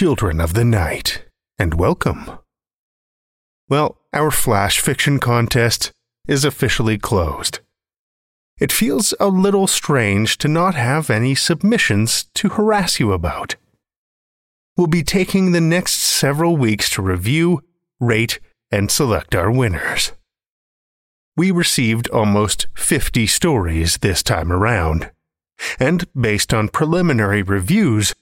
Children of the night, and welcome. Well, our flash fiction contest is officially closed. It feels a little strange to not have any submissions to harass you about. We'll be taking the next several weeks to review, rate, and select our winners. We received almost 50 stories this time around, and based on preliminary reviews,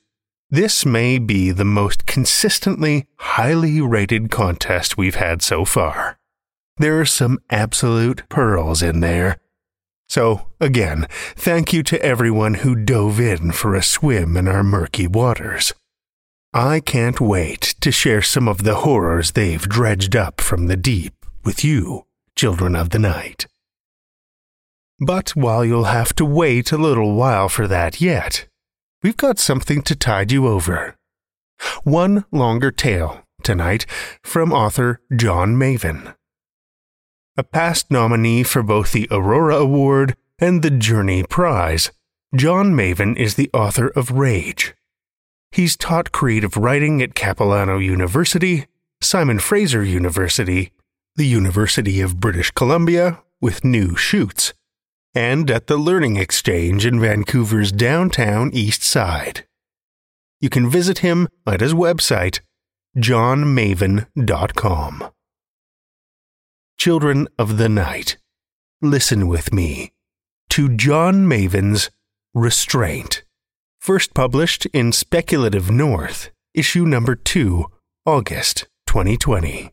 this may be the most consistently highly rated contest we've had so far. There are some absolute pearls in there. So, again, thank you to everyone who dove in for a swim in our murky waters. I can't wait to share some of the horrors they've dredged up from the deep with you, children of the night. But while you'll have to wait a little while for that yet, we've got something to tide you over. One longer tale tonight from author John Mavin. A past nominee for both the Aurora Award and the Journey Prize, John Mavin is the author of Rage. He's taught creative writing at Capilano University, Simon Fraser University, the University of British Columbia with new shoots, and at the Learning Exchange in Vancouver's downtown East Side. You can visit him at his website, johnmavin.com. Children of the Night, listen with me to John Mavin's Restraint, first published in Speculative North, issue number 2, August 2020.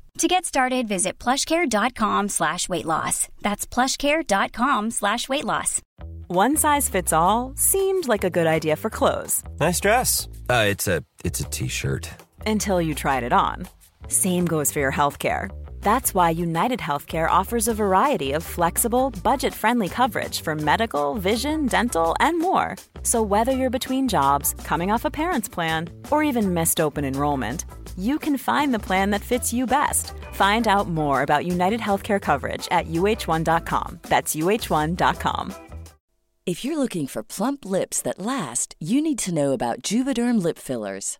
To get started, visit plushcare.com slash weight loss. That's plushcare.com slash weight loss. One size fits all seemed like a good idea for clothes Nice dress. Uh, it's a it's a t-shirt. until you tried it on. Same goes for your healthcare. That's why United Healthcare offers a variety of flexible, budget friendly coverage for medical, vision, dental, and more. So, whether you're between jobs, coming off a parent's plan, or even missed open enrollment, you can find the plan that fits you best. Find out more about United Healthcare coverage at uh1.com. That's uh1.com. If you're looking for plump lips that last, you need to know about Juvederm lip fillers.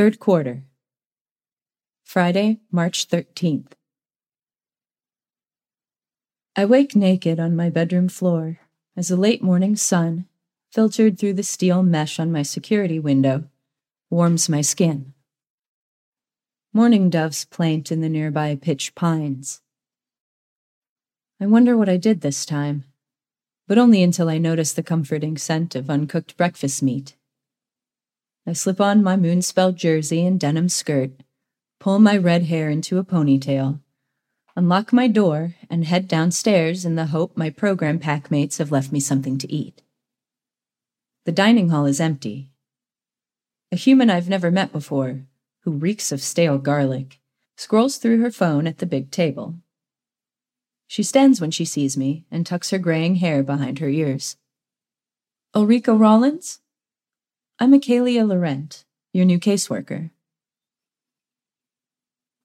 Third quarter. Friday, March 13th. I wake naked on my bedroom floor as the late morning sun, filtered through the steel mesh on my security window, warms my skin. Morning doves plaint in the nearby pitch pines. I wonder what I did this time, but only until I notice the comforting scent of uncooked breakfast meat. I slip on my moonspell jersey and denim skirt, pull my red hair into a ponytail, unlock my door, and head downstairs in the hope my program packmates have left me something to eat. The dining hall is empty. A human I've never met before, who reeks of stale garlic, scrolls through her phone at the big table. She stands when she sees me and tucks her graying hair behind her ears. Ulrika Rollins? I'm Michaelia Laurent, your new caseworker.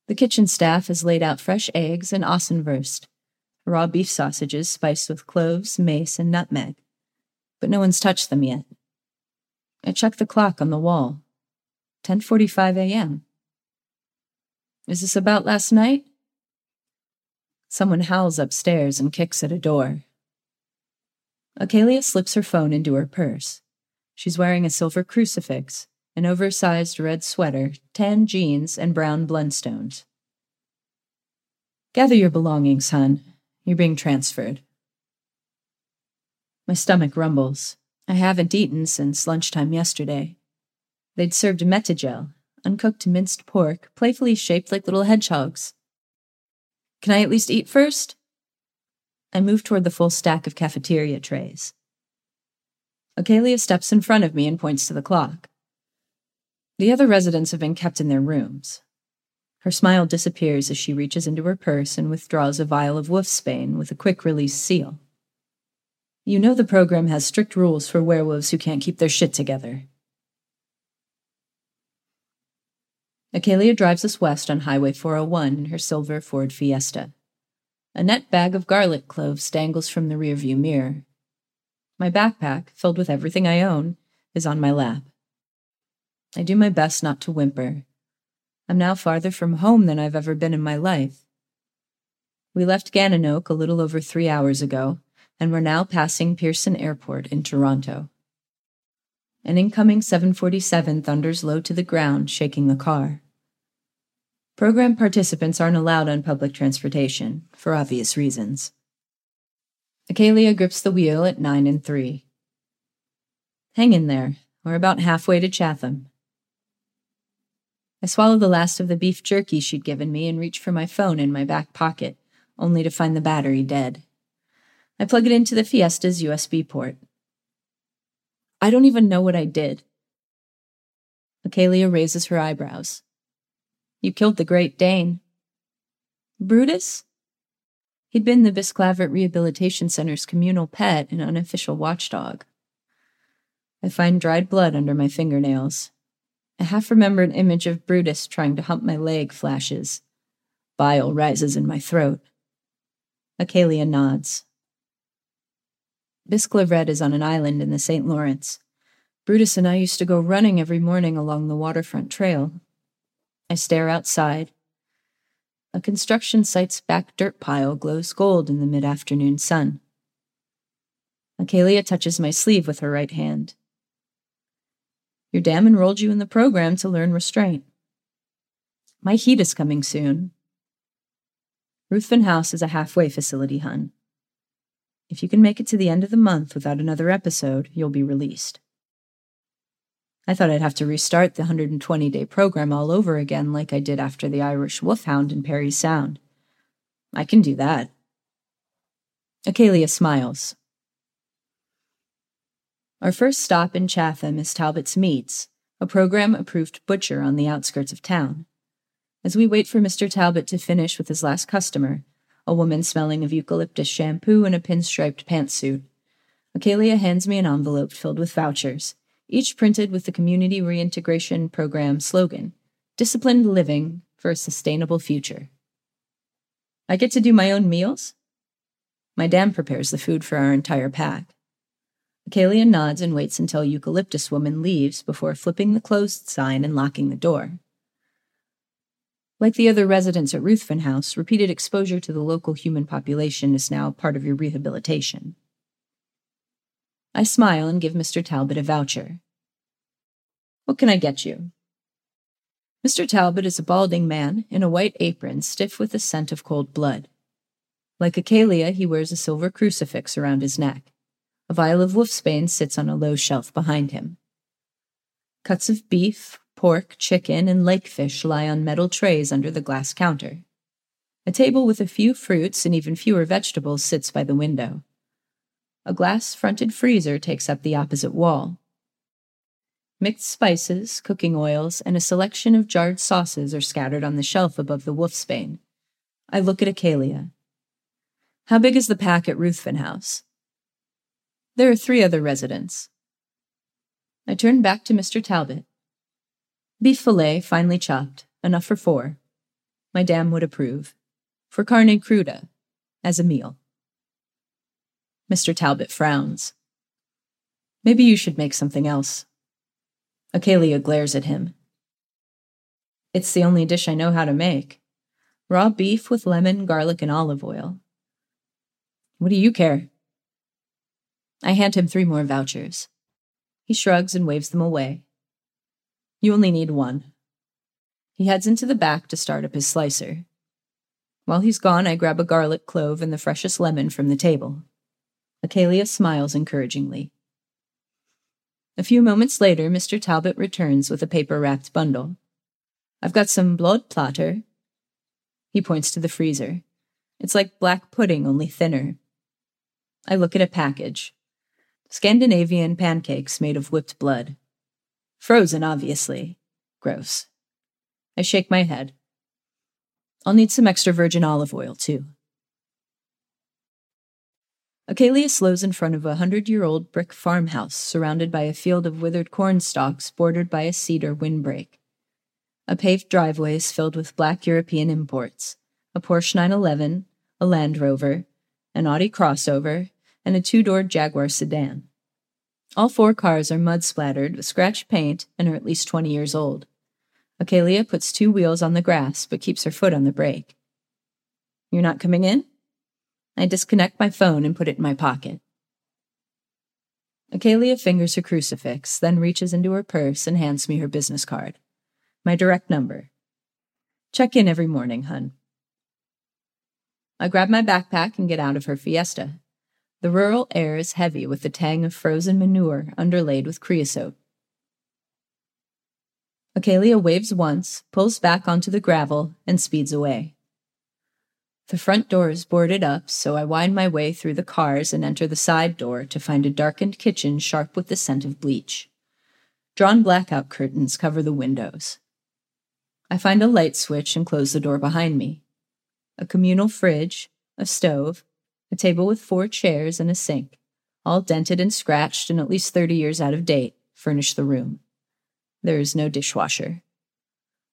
The kitchen staff has laid out fresh eggs and Ossenworst, raw beef sausages spiced with cloves, mace, and nutmeg, but no one's touched them yet. I check the clock on the wall. 10:45 a.m. Is this about last night? Someone howls upstairs and kicks at a door. Acalia slips her phone into her purse. She's wearing a silver crucifix, an oversized red sweater, tan jeans, and brown blundstones. Gather your belongings, hon. You're being transferred. My stomach rumbles. I haven't eaten since lunchtime yesterday. They'd served Mettigel, uncooked minced pork, playfully shaped like little hedgehogs. Can I at least eat first? I move toward the full stack of cafeteria trays. Acalia steps in front of me and points to the clock. The other residents have been kept in their rooms. Her smile disappears as she reaches into her purse and withdraws a vial of wolfsbane with a quick release seal. You know the program has strict rules for werewolves who can't keep their shit together. Acalia drives us west on Highway 401 in her silver Ford Fiesta. A net bag of garlic cloves dangles from the rearview mirror. My backpack, filled with everything I own, is on my lap. I do my best not to whimper. I'm now farther from home than I've ever been in my life. We left Gananoque a little over three hours ago, and we're now passing Pearson Airport in Toronto. An incoming 747 thunders low to the ground, shaking the car. Program participants aren't allowed on public transportation, for obvious reasons. Acalia grips the wheel at 9 and 3. Hang in there. We're about halfway to Chatham. I swallow the last of the beef jerky she'd given me and reach for my phone in my back pocket, only to find the battery dead. I plug it into the Fiesta's USB port. I don't even know what I did. Acalia raises her eyebrows. You killed the Great Dane. Brutus? He'd been the Bisclavret Rehabilitation Center's communal pet and unofficial watchdog. I find dried blood under my fingernails. A half remembered image of Brutus trying to hump my leg flashes. Bile rises in my throat. Acalia nods. Bisclavret is on an island in the St. Lawrence. Brutus and I used to go running every morning along the waterfront trail, I stare outside. A construction site's back dirt pile glows gold in the mid afternoon sun. Acalia touches my sleeve with her right hand. Your dam enrolled you in the program to learn restraint. My heat is coming soon. Ruthven House is a halfway facility, hun. If you can make it to the end of the month without another episode, you'll be released. I thought I'd have to restart the 120 day program all over again, like I did after the Irish Wolfhound in Parry Sound. I can do that. Acalia smiles. Our first stop in Chatham is Talbot's Meats, a program approved butcher on the outskirts of town. As we wait for Mr. Talbot to finish with his last customer, a woman smelling of eucalyptus shampoo in a pinstriped pantsuit, Acalia hands me an envelope filled with vouchers each printed with the Community Reintegration Program slogan Disciplined Living for a Sustainable Future. I get to do my own meals? My dam prepares the food for our entire pack. Acalia nods and waits until Eucalyptus Woman leaves before flipping the closed sign and locking the door. Like the other residents at Ruthven House, repeated exposure to the local human population is now part of your rehabilitation. I smile and give Mr. Talbot a voucher. What can I get you? Mr. Talbot is a balding man in a white apron, stiff with the scent of cold blood. Like Acalia, he wears a silver crucifix around his neck. A vial of wolfsbane sits on a low shelf behind him. Cuts of beef, pork, chicken, and lake fish lie on metal trays under the glass counter. A table with a few fruits and even fewer vegetables sits by the window. A glass fronted freezer takes up the opposite wall. Mixed spices, cooking oils, and a selection of jarred sauces are scattered on the shelf above the wolfsbane. I look at Acalia. How big is the pack at Ruthven House? There are three other residents. I turn back to Mr. Talbot. Beef fillet, finely chopped, enough for four. My dam would approve. For carne cruda, as a meal. Mr. Talbot frowns. Maybe you should make something else. Acalia glares at him. It's the only dish I know how to make. Raw beef with lemon, garlic, and olive oil. What do you care? I hand him three more vouchers. He shrugs and waves them away. You only need one. He heads into the back to start up his slicer. While he's gone, I grab a garlic clove and the freshest lemon from the table. Acalia smiles encouragingly. A few moments later, Mr. Talbot returns with a paper wrapped bundle. I've got some blodplättar. He points to the freezer. It's like black pudding, only thinner. I look at a package. Scandinavian pancakes made of whipped blood. Frozen, obviously. Gross. I shake my head. I'll need some extra virgin olive oil, too. Acalia slows in front of a hundred year old brick farmhouse surrounded by a field of withered corn stalks bordered by a cedar windbreak. A paved driveway is filled with black European imports a Porsche 911, a Land Rover, an Audi crossover, and a two door Jaguar sedan. All four cars are mud splattered with scratched paint and are at least 20 years old. Acalia puts two wheels on the grass but keeps her foot on the brake. You're not coming in? I disconnect my phone and put it in my pocket. Acalia fingers her crucifix, then reaches into her purse and hands me her business card. My direct number. Check in every morning, hun. I grab my backpack and get out of her fiesta. The rural air is heavy with the tang of frozen manure underlaid with creosote. Acalia waves once, pulls back onto the gravel, and speeds away. The front door is boarded up, so I wind my way through the cars and enter the side door to find a darkened kitchen sharp with the scent of bleach. Drawn blackout curtains cover the windows. I find a light switch and close the door behind me. A communal fridge, a stove, a table with four chairs and a sink, all dented and scratched and at least 30 years out of date, furnish the room. There is no dishwasher.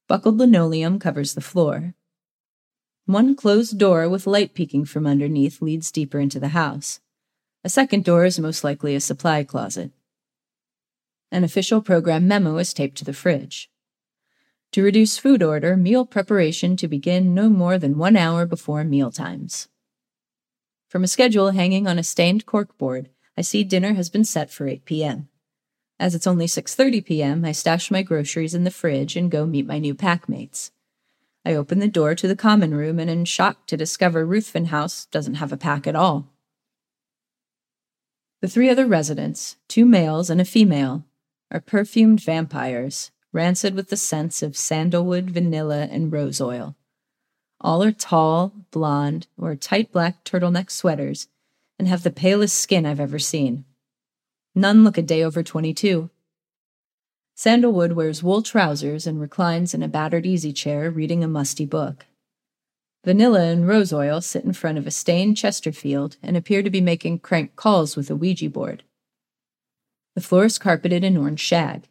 Buckled linoleum covers the floor. One closed door with light peeking from underneath leads deeper into the house. A second door is most likely a supply closet. An official program memo is taped to the fridge. To reduce food order, meal preparation to begin no more than one hour before meal times. From a schedule hanging on a stained corkboard, I see dinner has been set for 8 p.m. As it's only 6:30 p.m., I stash my groceries in the fridge and go meet my new packmates. I open the door to the common room and am shocked to discover Ruthven House doesn't have a pack at all. The three other residents, two males and a female, are perfumed vampires, rancid with the scents of sandalwood, vanilla, and rose oil. All are tall, blonde, or tight black turtleneck sweaters and have the palest skin I've ever seen. None look a day over 22. Sandalwood wears wool trousers and reclines in a battered easy chair reading a musty book. Vanilla and Rose Oil sit in front of a stained Chesterfield and appear to be making crank calls with a Ouija board. The floor is carpeted in orange shag.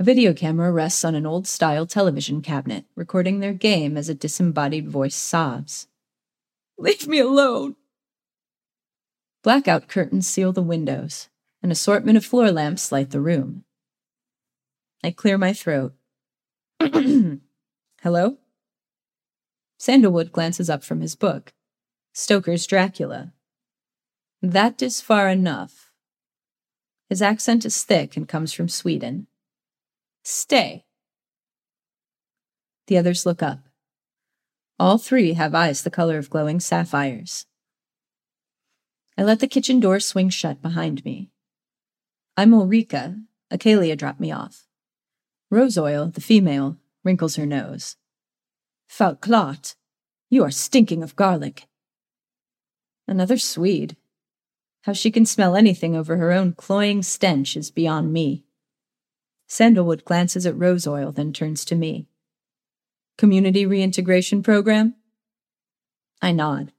A video camera rests on an old style television cabinet, recording their game as a disembodied voice sobs. Leave me alone! Blackout curtains seal the windows, an assortment of floor lamps light the room. I clear my throat. Hello? Sandalwood glances up from his book. Stoker's Dracula. That is far enough. His accent is thick and comes from Sweden. Stay. The others look up. All three have eyes the color of glowing sapphires. I let the kitchen door swing shut behind me. I'm Ulrika. Acalia dropped me off. Rose Oil, the female, wrinkles her nose. Falklot, you are stinking of garlic. Another Swede. How she can smell anything over her own cloying stench is beyond me. Sandalwood glances at Rose Oil, then turns to me. Community reintegration program? I nod.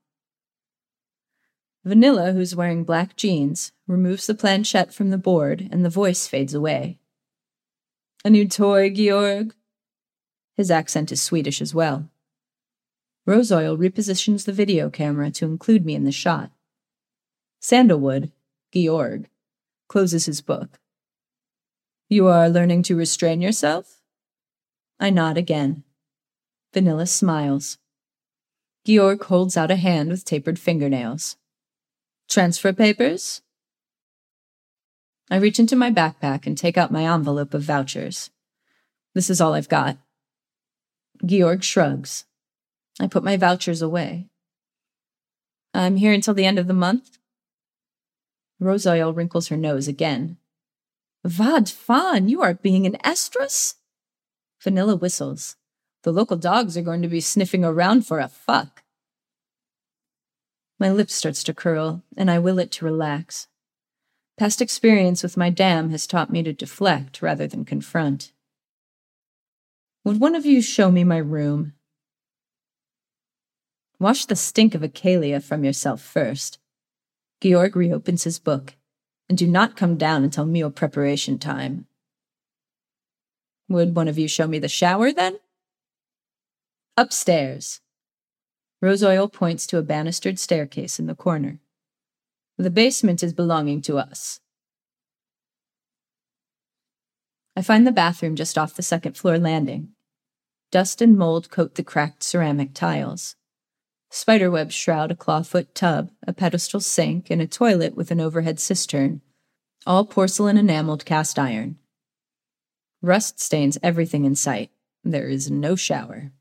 Vanilla, who's wearing black jeans, removes the planchette from the board and the voice fades away. A new toy, Georg? His accent is Swedish as well. Rose Oil repositions the video camera to include me in the shot. Sandalwood, Georg, closes his book. You are learning to restrain yourself? I nod again. Vanilla smiles. Georg holds out a hand with tapered fingernails. Transfer papers? I reach into my backpack and take out my envelope of vouchers. This is all I've got. Georg shrugs. I put my vouchers away. I'm here until the end of the month. Rose Oil wrinkles her nose again. Vad fan, you are being an estrus? Vanilla whistles. The local dogs are going to be sniffing around for a fuck. My lip starts to curl, and I will it to relax. Past experience with my dam has taught me to deflect rather than confront. Would one of you show me my room? Wash the stink of Acalia from yourself first. Georg reopens his book, and do not come down until meal preparation time. Would one of you show me the shower then? Upstairs. Rose Oil points to a banistered staircase in the corner. The basement is belonging to us. I find the bathroom just off the second floor landing. Dust and mold coat the cracked ceramic tiles. Spiderwebs shroud a clawfoot tub, a pedestal sink, and a toilet with an overhead cistern, all porcelain enameled cast iron. Rust stains everything in sight. There is no shower.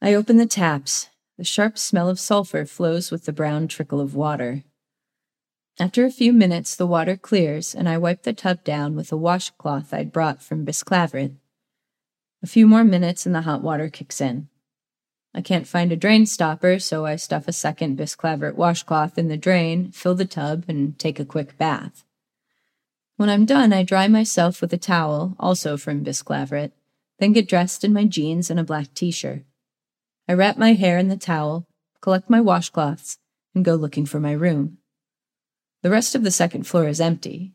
I open the taps. The sharp smell of sulfur flows with the brown trickle of water. After a few minutes, the water clears, and I wipe the tub down with a washcloth I'd brought from Bisclavret. A few more minutes, and the hot water kicks in. I can't find a drain stopper, so I stuff a second Bisclavret washcloth in the drain, fill the tub, and take a quick bath. When I'm done, I dry myself with a towel, also from Bisclavret, then get dressed in my jeans and a black t shirt. I wrap my hair in the towel, collect my washcloths, and go looking for my room. The rest of the second floor is empty.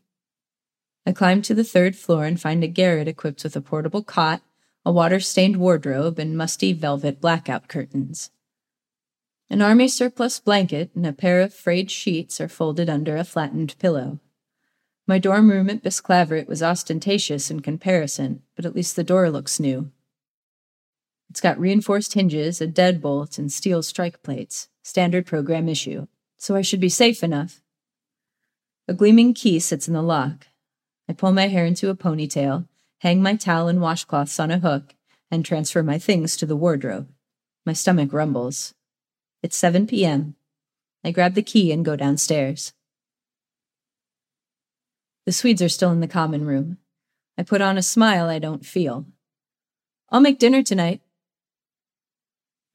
I climb to the third floor and find a garret equipped with a portable cot, a water stained wardrobe, and musty velvet blackout curtains. An army surplus blanket and a pair of frayed sheets are folded under a flattened pillow. My dorm room at Bisclavret was ostentatious in comparison, but at least the door looks new. It's got reinforced hinges, a deadbolt, and steel strike plates, standard program issue, so I should be safe enough. A gleaming key sits in the lock. I pull my hair into a ponytail, hang my towel and washcloths on a hook, and transfer my things to the wardrobe. My stomach rumbles. It's 7 p.m. I grab the key and go downstairs. The Swedes are still in the common room. I put on a smile I don't feel. I'll make dinner tonight.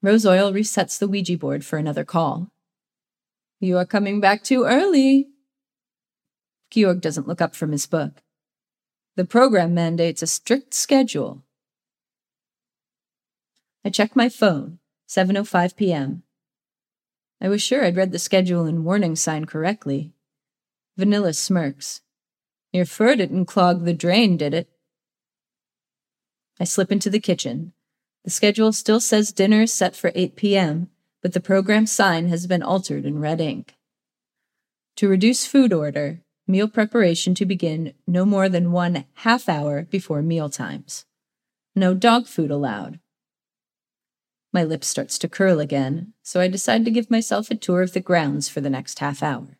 Rose Oil resets the Ouija board for another call. You are coming back too early, Georg doesn't look up from his book. The program mandates a strict schedule. I check my phone, 7:05 p.m. I was sure I'd read the schedule and warning sign correctly. Vanilla smirks. Your fur didn't clog the drain, did it? I slip into the kitchen. The schedule still says dinner is set for 8 p.m., but the program sign has been altered in red ink. To reduce food order, meal preparation to begin no more than one half hour before meal times. No dog food allowed. My lip starts to curl again, so I decide to give myself a tour of the grounds for the next half hour.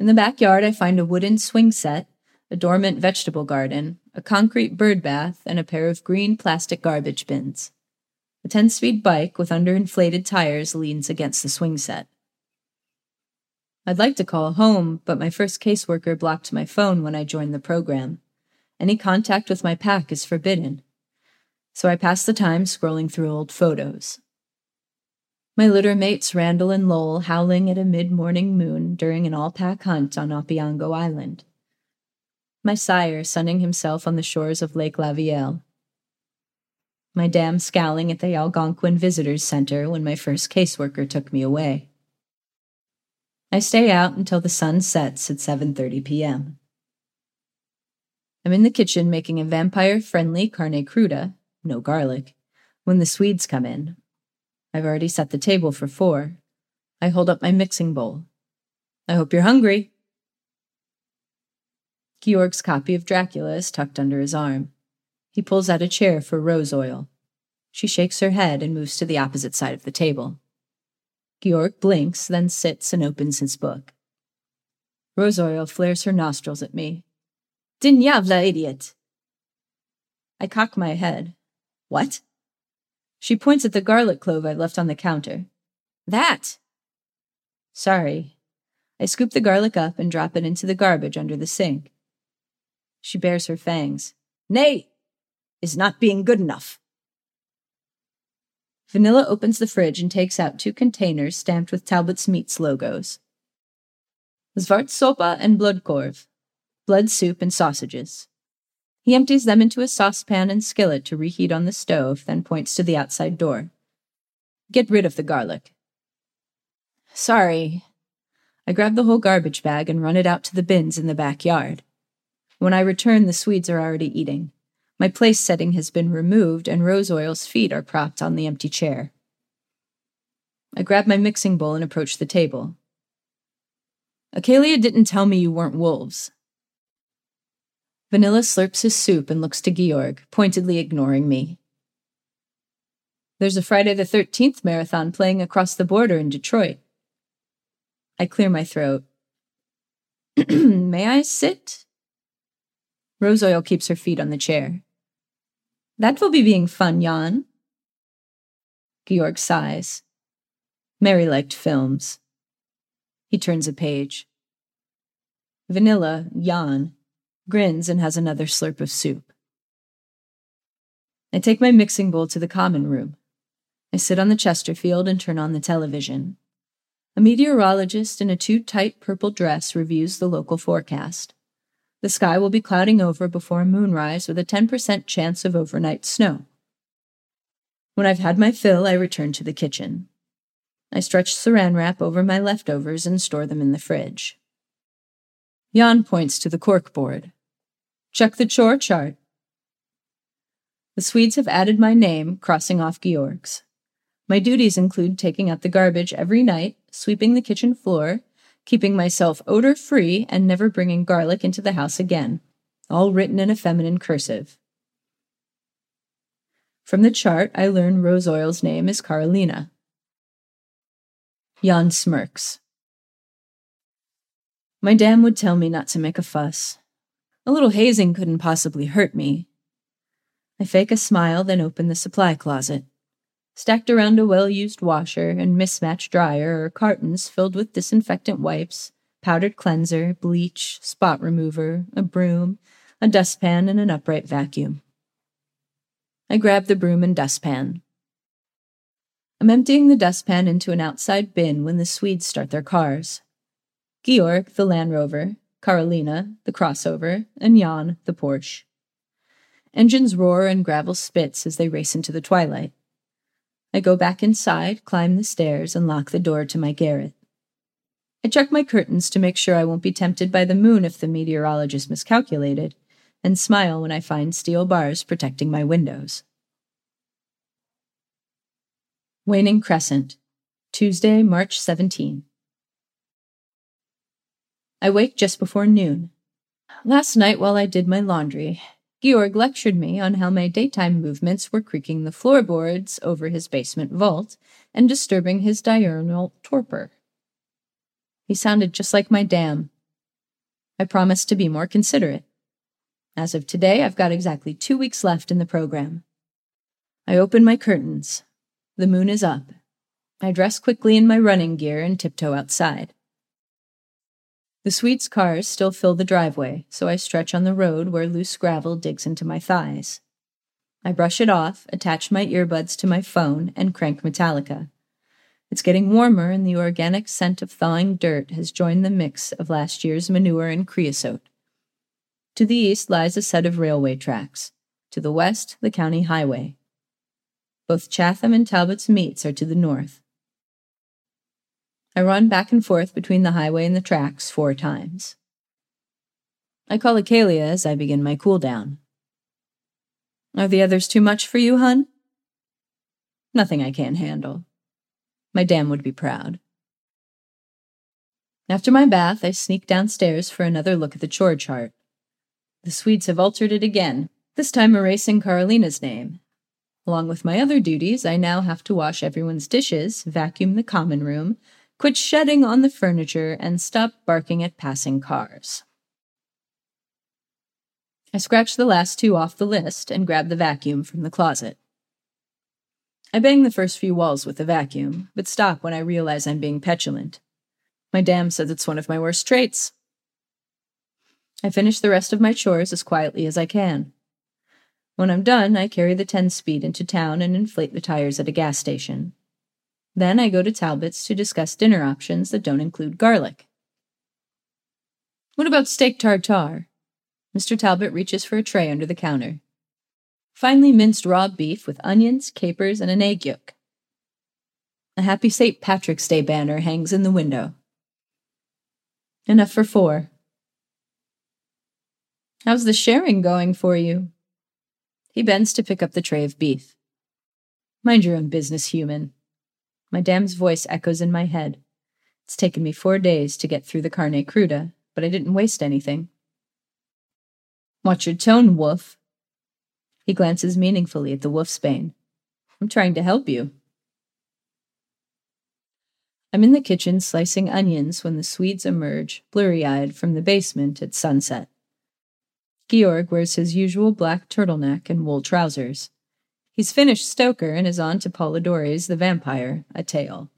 In the backyard, I find a wooden swing set, a dormant vegetable garden, a concrete bird bath, and a pair of green plastic garbage bins. A 10 speed bike with underinflated tires leans against the swing set. I'd like to call home, but my first caseworker blocked my phone when I joined the program. Any contact with my pack is forbidden. So I pass the time scrolling through old photos. My litter mates Randall and Lowell howling at a mid morning moon during an all pack hunt on Opeongo Island. My sire sunning himself on the shores of Lake Lavieille. My dam scowling at the Algonquin Visitors Center when my first caseworker took me away. I stay out until the sun sets at 7:30 p.m. I'm in the kitchen making a vampire-friendly carne cruda, no garlic, when the Swedes come in. I've already set the table for four. I hold up my mixing bowl. I hope you're hungry. Georg's copy of Dracula is tucked under his arm. He pulls out a chair for Rose Oil. She shakes her head and moves to the opposite side of the table. Georg blinks, then sits and opens his book. Rose Oil flares her nostrils at me. Din idiot! I cock my head. What? She points at the garlic clove I left on the counter. That! Sorry. I scoop the garlic up and drop it into the garbage under the sink. She bares her fangs. Nay! Is not being good enough. Vanilla opens the fridge and takes out two containers stamped with Talbot's Meats logos. Svartsoppa and Blodkorv, blood soup and sausages. He empties them into a saucepan and skillet to reheat on the stove, then points to the outside door. Get rid of the garlic. Sorry. I grab the whole garbage bag and run it out to the bins in the backyard. When I return, the Swedes are already eating. My place setting has been removed, and Rose Oil's feet are propped on the empty chair. I grab my mixing bowl and approach the table. Acalia didn't tell me you weren't wolves. Vanilla slurps his soup and looks to Georg, pointedly ignoring me. There's a Friday the 13th marathon playing across the border in Detroit. I clear my throat. May I sit? Rose Oil keeps her feet on the chair. That will be being fun, Jan. Georg sighs. Mary liked films. He turns a page. Vanilla, Jan, grins and has another slurp of soup. I take my mixing bowl to the common room. I sit on the Chesterfield and turn on the television. A meteorologist in a too tight purple dress reviews the local forecast. The sky will be clouding over before moonrise with a 10% chance of overnight snow. When I've had my fill, I return to the kitchen. I stretch saran wrap over my leftovers and store them in the fridge. Jan points to the cork board. Check the chore chart. The Swedes have added my name, crossing off Georg's. My duties include taking out the garbage every night, sweeping the kitchen floor, keeping myself odor free, and never bringing garlic into the house again, all written in a feminine cursive. From the chart, I learn Rose Oil's name is Carolina. Jan smirks. My dam would tell me not to make a fuss. A little hazing couldn't possibly hurt me. I fake a smile, then open the supply closet. Stacked around a well used washer and mismatched dryer are cartons filled with disinfectant wipes, powdered cleanser, bleach, spot remover, a broom, a dustpan, and an upright vacuum. I grab the broom and dustpan. I'm emptying the dustpan into an outside bin when the Swedes start their cars. Georg, the Land Rover, Carolina, the crossover, and Jan, the Porsche. Engines roar and gravel spits as they race into the twilight. I go back inside, climb the stairs, and lock the door to my garret. I check my curtains to make sure I won't be tempted by the moon if the meteorologist miscalculated, and smile when I find steel bars protecting my windows. Waning Crescent, Tuesday, March 17. I wake just before noon. Last night, while I did my laundry, Georg lectured me on how my daytime movements were creaking the floorboards over his basement vault and disturbing his diurnal torpor. He sounded just like my dam. I promised to be more considerate. As of today, I've got exactly two weeks left in the program. I open my curtains. The moon is up. I dress quickly in my running gear and tiptoe outside. The Swedes' cars still fill the driveway, so I stretch on the road where loose gravel digs into my thighs. I brush it off, attach my earbuds to my phone, and crank Metallica. It's getting warmer, and the organic scent of thawing dirt has joined the mix of last year's manure and creosote. To the east lies a set of railway tracks. To the west, the county highway. Both Chatham and Talbot's Meats are to the north. I run back and forth between the highway and the tracks four times. I call Acalia as I begin my cool down. Are the others too much for you, hun? Nothing I can't handle. My dam would be proud. After my bath, I sneak downstairs for another look at the chore chart. The Swedes have altered it again, this time erasing Carolina's name. Along with my other duties, I now have to wash everyone's dishes, vacuum the common room, quit shedding on the furniture, and stop barking at passing cars. I scratch the last two off the list and grab the vacuum from the closet. I bang the first few walls with the vacuum, but stop when I realize I'm being petulant. My dam says it's one of my worst traits. I finish the rest of my chores as quietly as I can. When I'm done, I carry the 10 speed into town and inflate the tires at a gas station. Then I go to Talbot's to discuss dinner options that don't include garlic. What about steak tartare? Mr. Talbot reaches for a tray under the counter. Finely minced raw beef with onions, capers, and an egg yolk. A happy St. Patrick's Day banner hangs in the window. Enough for four. How's the sharing going for you? He bends to pick up the tray of beef. Mind your own business, human. My dam's voice echoes in my head. It's taken me four days to get through the carne cruda, but I didn't waste anything. Watch your tone, Wolf. He glances meaningfully at the wolfsbane. I'm trying to help you. I'm in the kitchen slicing onions when the Swedes emerge, blurry eyed, from the basement at sunset. Georg wears his usual black turtleneck and wool trousers. He's finished Stoker and is on to Polidori's The Vampire, a tale.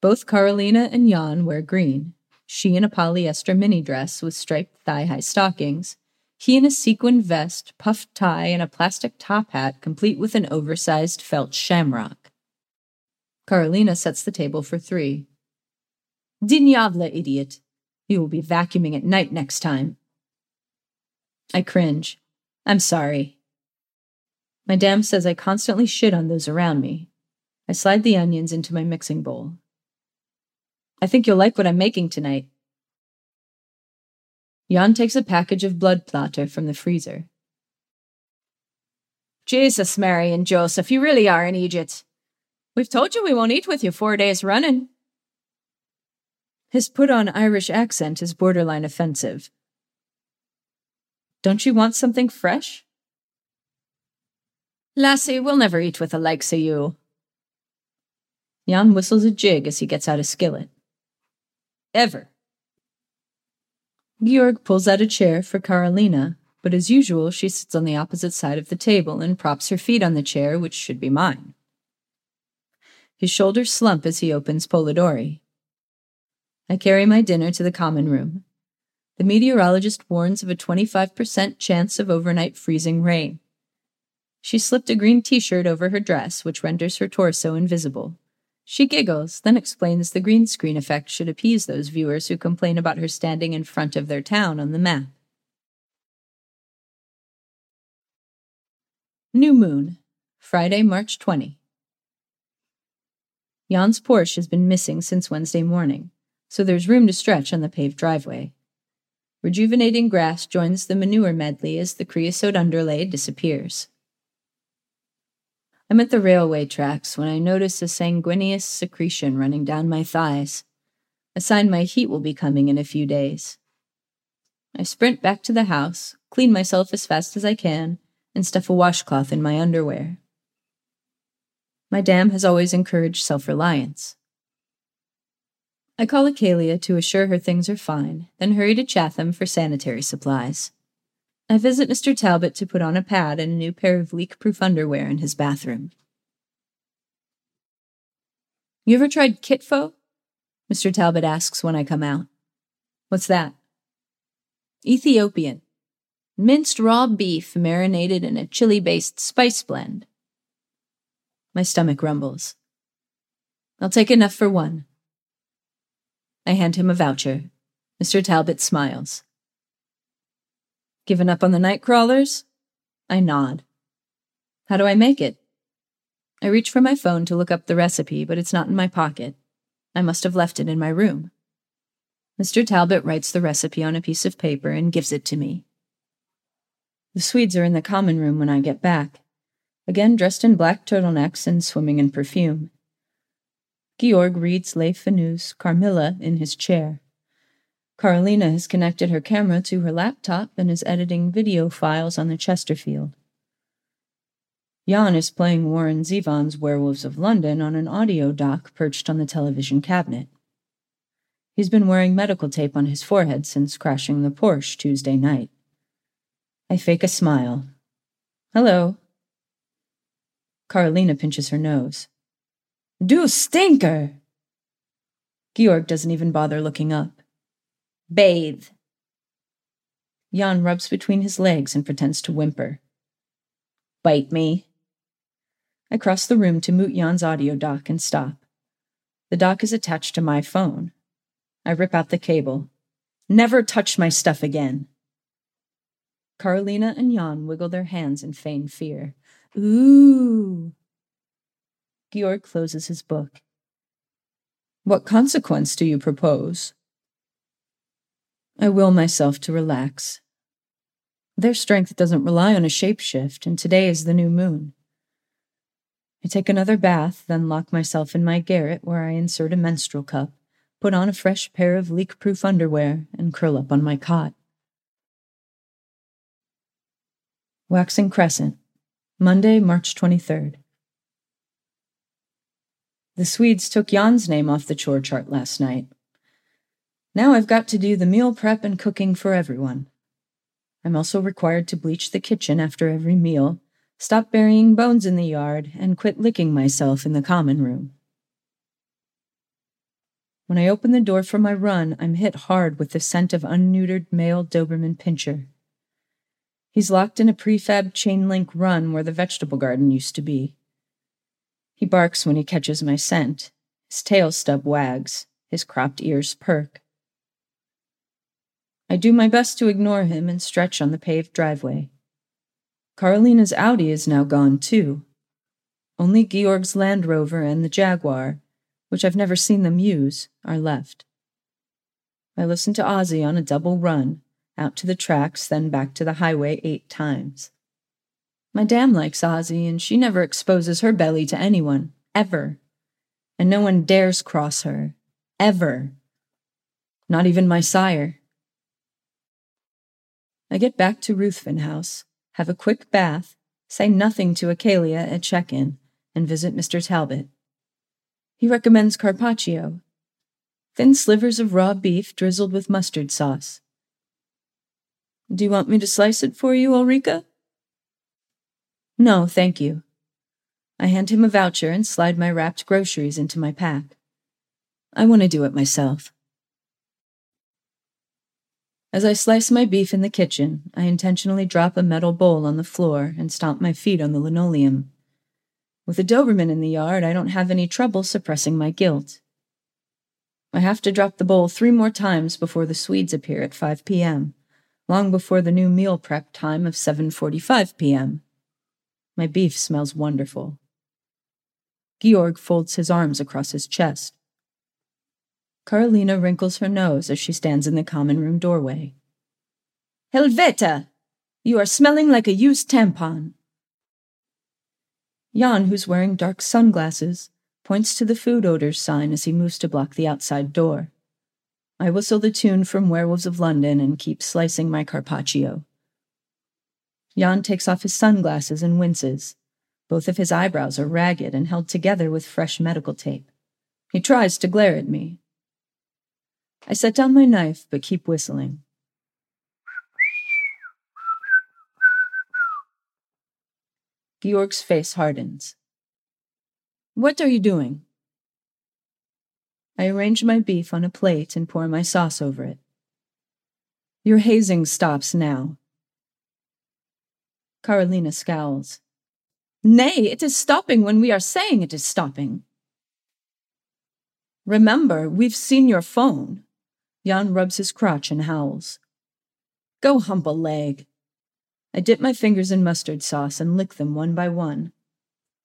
Both Karolina and Jan wear green, she in a polyester mini dress with striped thigh high stockings, he in a sequined vest, puffed tie, and a plastic top hat complete with an oversized felt shamrock. Karolina sets the table for three. Dinyavla, idiot! You will be vacuuming at night next time. I cringe. I'm sorry. My dam says I constantly shit on those around me. I slide the onions into my mixing bowl. I think you'll like what I'm making tonight. Jan takes a package of blodplättar from the freezer. Jesus, Mary and Joseph, you really are an eejit. We've told you we won't eat with you four days running. His put on Irish accent is borderline offensive. Don't you want something fresh? Lassie, we'll never eat with the likes of you. Jan whistles a jig as he gets out a skillet. Ever. Georg pulls out a chair for Karolina, but as usual, she sits on the opposite side of the table and props her feet on the chair, which should be mine. His shoulders slump as he opens Polidori. I carry my dinner to the common room. The meteorologist warns of a 25% chance of overnight freezing rain. She slipped a green t shirt over her dress, which renders her torso invisible. She giggles, then explains the green screen effect should appease those viewers who complain about her standing in front of their town on the map. New Moon, Friday, March 20. Jan's Porsche has been missing since Wednesday morning, so there's room to stretch on the paved driveway. Rejuvenating grass joins the manure medley as the creosote underlay disappears. I'm at the railway tracks when I notice a sanguineous secretion running down my thighs, a sign my heat will be coming in a few days. I sprint back to the house, clean myself as fast as I can, and stuff a washcloth in my underwear. My dam has always encouraged self reliance. I call Acalia to assure her things are fine, then hurry to Chatham for sanitary supplies. I visit Mr. Talbot to put on a pad and a new pair of leak proof underwear in his bathroom. You ever tried Kitfo? Mr. Talbot asks when I come out. What's that? Ethiopian. Minced raw beef marinated in a chili based spice blend. My stomach rumbles. I'll take enough for one. I hand him a voucher. Mr. Talbot smiles. Given up on the night crawlers? I nod. How do I make it? I reach for my phone to look up the recipe, but it's not in my pocket. I must have left it in my room. Mr. Talbot writes the recipe on a piece of paper and gives it to me. The Swedes are in the common room when I get back, again dressed in black turtlenecks and swimming in perfume. Georg reads Le Fanu's Carmilla in his chair. Karolina has connected her camera to her laptop and is editing video files on the Chesterfield. Jan is playing Warren Zevon's Werewolves of London on an audio dock perched on the television cabinet. He's been wearing medical tape on his forehead since crashing the Porsche Tuesday night. I fake a smile. Hello. Karolina pinches her nose. Du stinker! Georg doesn't even bother looking up. Bathe. Jan rubs between his legs and pretends to whimper. Bite me. I cross the room to mute Jan's audio dock and stop. The dock is attached to my phone. I rip out the cable. Never touch my stuff again. Karolina and Jan wiggle their hands in feigned fear. Ooh. Georg closes his book. What consequence do you propose? I will myself to relax. Their strength doesn't rely on a shapeshift, and today is the new moon. I take another bath, then lock myself in my garret where I insert a menstrual cup, put on a fresh pair of leak proof underwear, and curl up on my cot. Waxing Crescent, Monday, March 23rd. The Swedes took Jan's name off the chore chart last night. Now I've got to do the meal prep and cooking for everyone. I'm also required to bleach the kitchen after every meal stop burying bones in the yard, and quit licking myself in the common room. When I open the door for my run, I'm hit hard with the scent of unneutered male Doberman Pinscher. He's locked in a prefab chain link run where the vegetable garden used to be. He barks when he catches my scent. His tail stub wags. His cropped ears perk. I do my best to ignore him and stretch on the paved driveway. Karolina's Audi is now gone too. Only Georg's Land Rover and the Jaguar, which I've never seen them use, are left. I listen to Ozzy on a double run, out to the tracks, then back to the highway eight times. My dam likes Ozzy, and she never exposes her belly to anyone, ever. And no one dares cross her, ever. Not even my sire. I get back to Ruthven House have a quick bath, say nothing to Acalia at check in, and visit Mr. Talbot. He recommends carpaccio thin slivers of raw beef drizzled with mustard sauce. Do you want me to slice it for you, Ulrika? No, thank you. I hand him a voucher and slide my wrapped groceries into my pack. I want to do it myself. As I slice my beef in the kitchen, I intentionally drop a metal bowl on the floor and stomp my feet on the linoleum. With a Doberman in the yard, I don't have any trouble suppressing my guilt. I have to drop the bowl three more times before the Swedes appear at 5 p.m., long before the new meal prep time of 7:45 p.m. My beef smells wonderful. Georg folds his arms across his chest. Karolina wrinkles her nose as she stands in the common room doorway. Helveta! You are smelling like a used tampon. Jan, who's wearing dark sunglasses, points to the food odors sign as he moves to block the outside door. I whistle the tune from Werewolves of London and keep slicing my carpaccio. Jan takes off his sunglasses and winces. Both of his eyebrows are ragged and held together with fresh medical tape. He tries to glare at me, I set down my knife, but keep whistling. Georg's face hardens. What are you doing? I arrange my beef on a plate and pour my sauce over it. Your hazing stops now. Karolina scowls. Nay, it is stopping when we are saying it is stopping. Remember, we've seen your phone. Jan rubs his crotch and howls. Go hump a leg. I dip my fingers in mustard sauce and lick them one by one.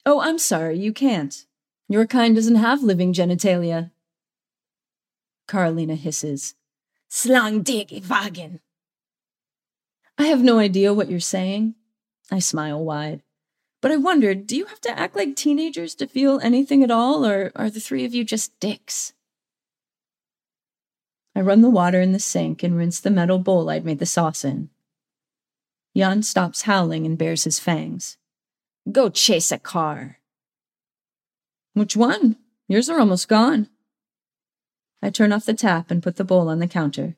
Oh, I'm sorry, you can't. Your kind doesn't have living genitalia. Karolina hisses. Slang dig wagen. I have no idea what you're saying. I smile wide. But I wondered, do you have to act like teenagers to feel anything at all, or are the three of you just dicks? I run the water in the sink and rinse the metal bowl I'd made the sauce in. Jan stops howling and bares his fangs. Go chase a car. Which one? Yours are almost gone. I turn off the tap and put the bowl on the counter.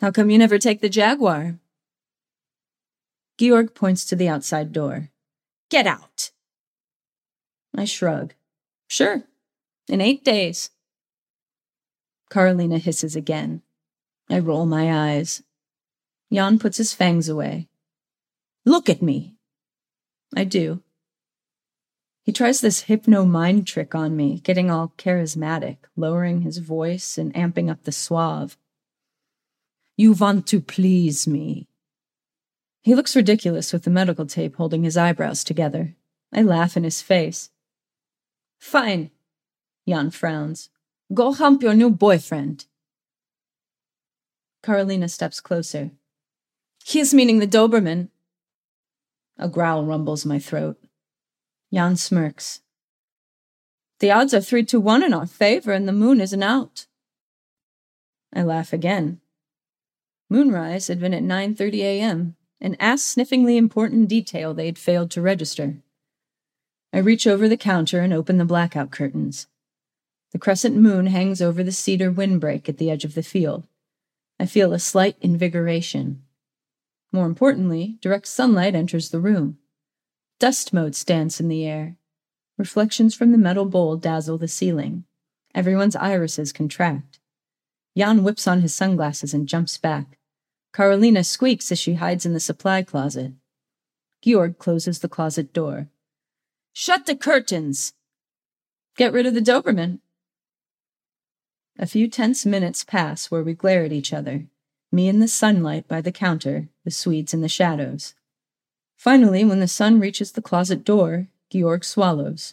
How come you never take the Jaguar? Georg points to the outside door. Get out! I shrug. Sure. In eight days. Karolina hisses again. I roll my eyes. Jan puts his fangs away. Look at me. I do. He tries this hypno mind trick on me, getting all charismatic, lowering his voice and amping up the suave. You want to please me. He looks ridiculous with the medical tape holding his eyebrows together. I laugh in his face. Fine. Jan frowns. Go hump your new boyfriend. Karolina steps closer. He is meaning the Doberman. A growl rumbles my throat. Jan smirks. The odds are three to one in our favor, and the moon isn't out. I laugh again. Moonrise had been at 9:30 a.m., an ass-sniffingly important detail they'd failed to register. I reach over the counter and open the blackout curtains. The crescent moon hangs over the cedar windbreak at the edge of the field. I feel a slight invigoration. More importantly, direct sunlight enters the room. Dust motes dance in the air. Reflections from the metal bowl dazzle the ceiling. Everyone's irises contract. Jan whips on his sunglasses and jumps back. Karolina squeaks as she hides in the supply closet. Georg closes the closet door. Shut the curtains! Get rid of the Doberman. A few tense minutes pass where we glare at each other, me in the sunlight by the counter, the Swedes in the shadows. Finally, when the sun reaches the closet door, Georg swallows.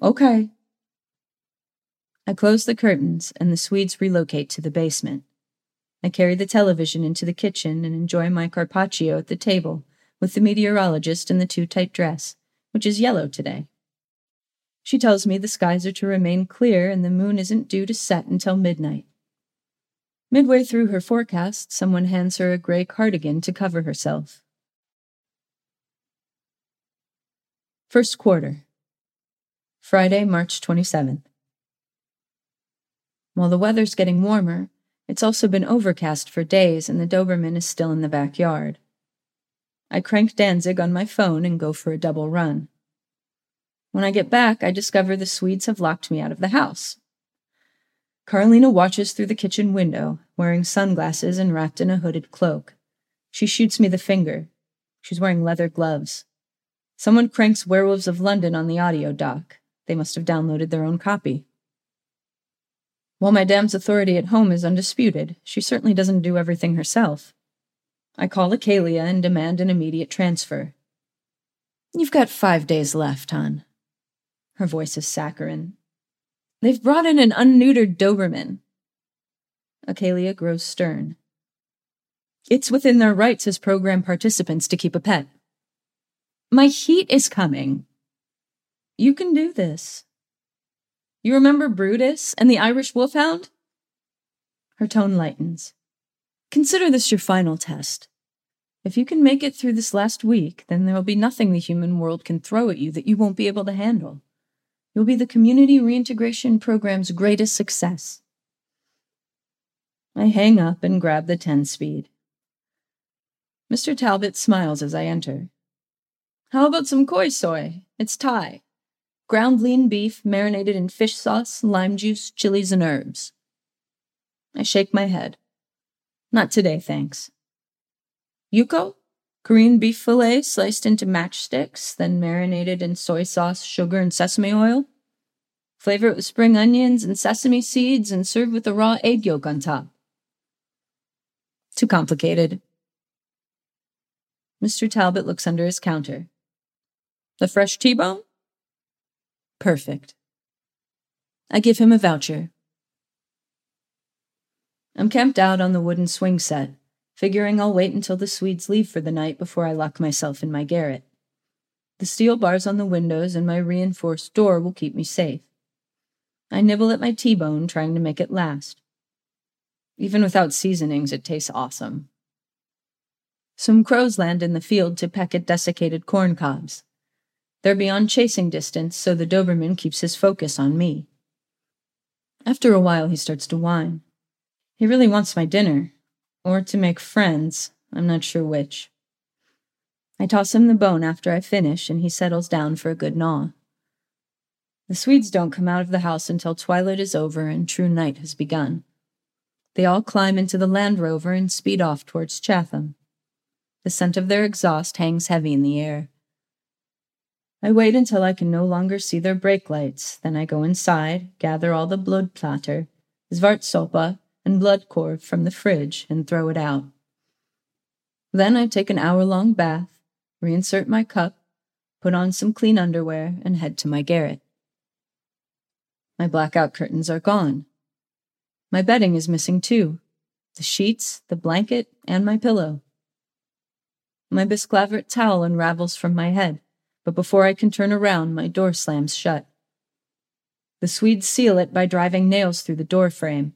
Okay. I close the curtains, and the Swedes relocate to the basement. I carry the television into the kitchen and enjoy my carpaccio at the table with the meteorologist in the too tight dress, which is yellow today. She tells me the skies are to remain clear and the moon isn't due to set until midnight. Midway through her forecast, someone hands her a gray cardigan to cover herself. First quarter. Friday, March 27th. While the weather's getting warmer, it's also been overcast for days and the Doberman is still in the backyard. I crank Danzig on my phone and go for a double run. When I get back, I discover the Swedes have locked me out of the house. Karolina watches through the kitchen window, wearing sunglasses and wrapped in a hooded cloak. She shoots me the finger. She's wearing leather gloves. Someone cranks Werewolves of London on the audio dock. They must have downloaded their own copy. While my dam's authority at home is undisputed, she certainly doesn't do everything herself. I call Acalia and demand an immediate transfer. You've got five days left, hon. Her voice is saccharine. They've brought in an unneutered Doberman. Acalia grows stern. It's within their rights as program participants to keep a pet. My heat is coming. You can do this. You remember Brutus and the Irish Wolfhound? Her tone lightens. Consider this your final test. If you can make it through this last week, then there will be nothing the human world can throw at you that you won't be able to handle. You'll be the community reintegration program's greatest success. I hang up and grab the 10 speed. Mr. Talbot smiles as I enter. How about some koi soi? It's Thai. Ground lean beef marinated in fish sauce, lime juice, chilies, and herbs. I shake my head. Not today, thanks. Yukhoe? Korean beef fillet sliced into matchsticks, then marinated in soy sauce, sugar, and sesame oil. Flavor it with spring onions and sesame seeds and serve with a raw egg yolk on top. Too complicated. Mr. Talbot looks under his counter. The fresh T bone? Perfect. I give him a voucher. I'm camped out on the wooden swing set figuring I'll wait until the Swedes leave for the night before I lock myself in my garret. The steel bars on the windows and my reinforced door will keep me safe. I nibble at my T bone, trying to make it last. Even without seasonings, it tastes awesome. Some crows land in the field to peck at desiccated corn cobs. They're beyond chasing distance, so the Doberman keeps his focus on me. After a while, he starts to whine. He really wants my dinner, or to make friends, I'm not sure which. I toss him the bone after I finish, and he settles down for a good gnaw. The Swedes don't come out of the house until twilight is over and true night has begun. They all climb into the Land Rover and speed off towards Chatham. The scent of their exhaust hangs heavy in the air. I wait until I can no longer see their brake lights, then I go inside, gather all the blodplättar, Svartsoppa, and blodkorv from the fridge and throw it out. Then I take an hour long bath, reinsert my cup, put on some clean underwear, and head to my garret. My blackout curtains are gone. My bedding is missing too the sheets, the blanket, and my pillow. My Bisclavret towel unravels from my head, but before I can turn around, my door slams shut. The Swedes seal it by driving nails through the door frame.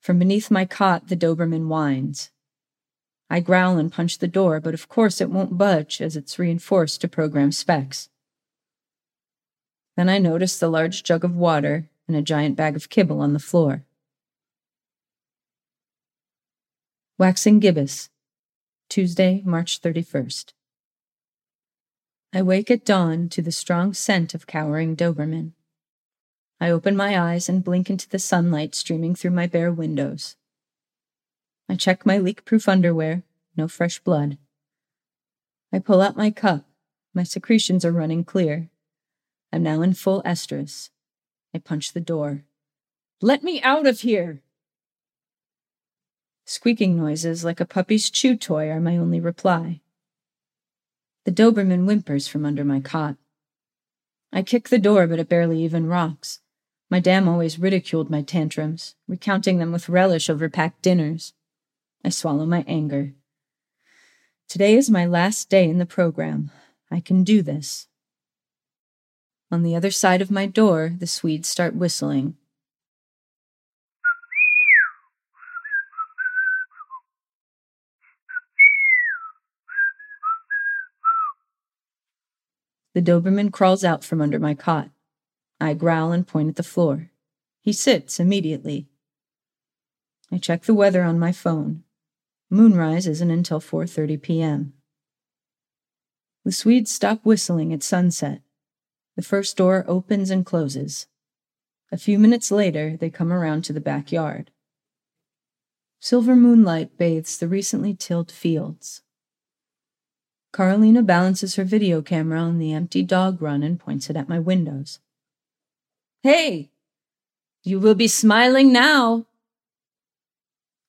From beneath my cot, the Doberman whines. I growl and punch the door, but of course it won't budge as it's reinforced to program specs. Then I notice the large jug of water and a giant bag of kibble on the floor. Waxing gibbous, Tuesday, March 31st. I wake at dawn to the strong scent of cowering Doberman. I open my eyes and blink into the sunlight streaming through my bare windows. I check my leak proof underwear, no fresh blood. I pull out my cup. My secretions are running clear. I'm now in full estrus. I punch the door. Let me out of here! Squeaking noises like a puppy's chew toy are my only reply. The Doberman whimpers from under my cot. I kick the door, but it barely even rocks. My dam always ridiculed my tantrums, recounting them with relish over packed dinners. I swallow my anger. Today is my last day in the program. I can do this. On the other side of my door, the Swedes start whistling. The Doberman crawls out from under my cot. I growl and point at the floor. He sits immediately. I check the weather on my phone. Moonrise isn't until 4:30 p.m. The Swedes stop whistling at sunset. The first door opens and closes. A few minutes later, they come around to the backyard. Silver moonlight bathes the recently tilled fields. Karolina balances her video camera on the empty dog run and points it at my windows. Hey! You will be smiling now!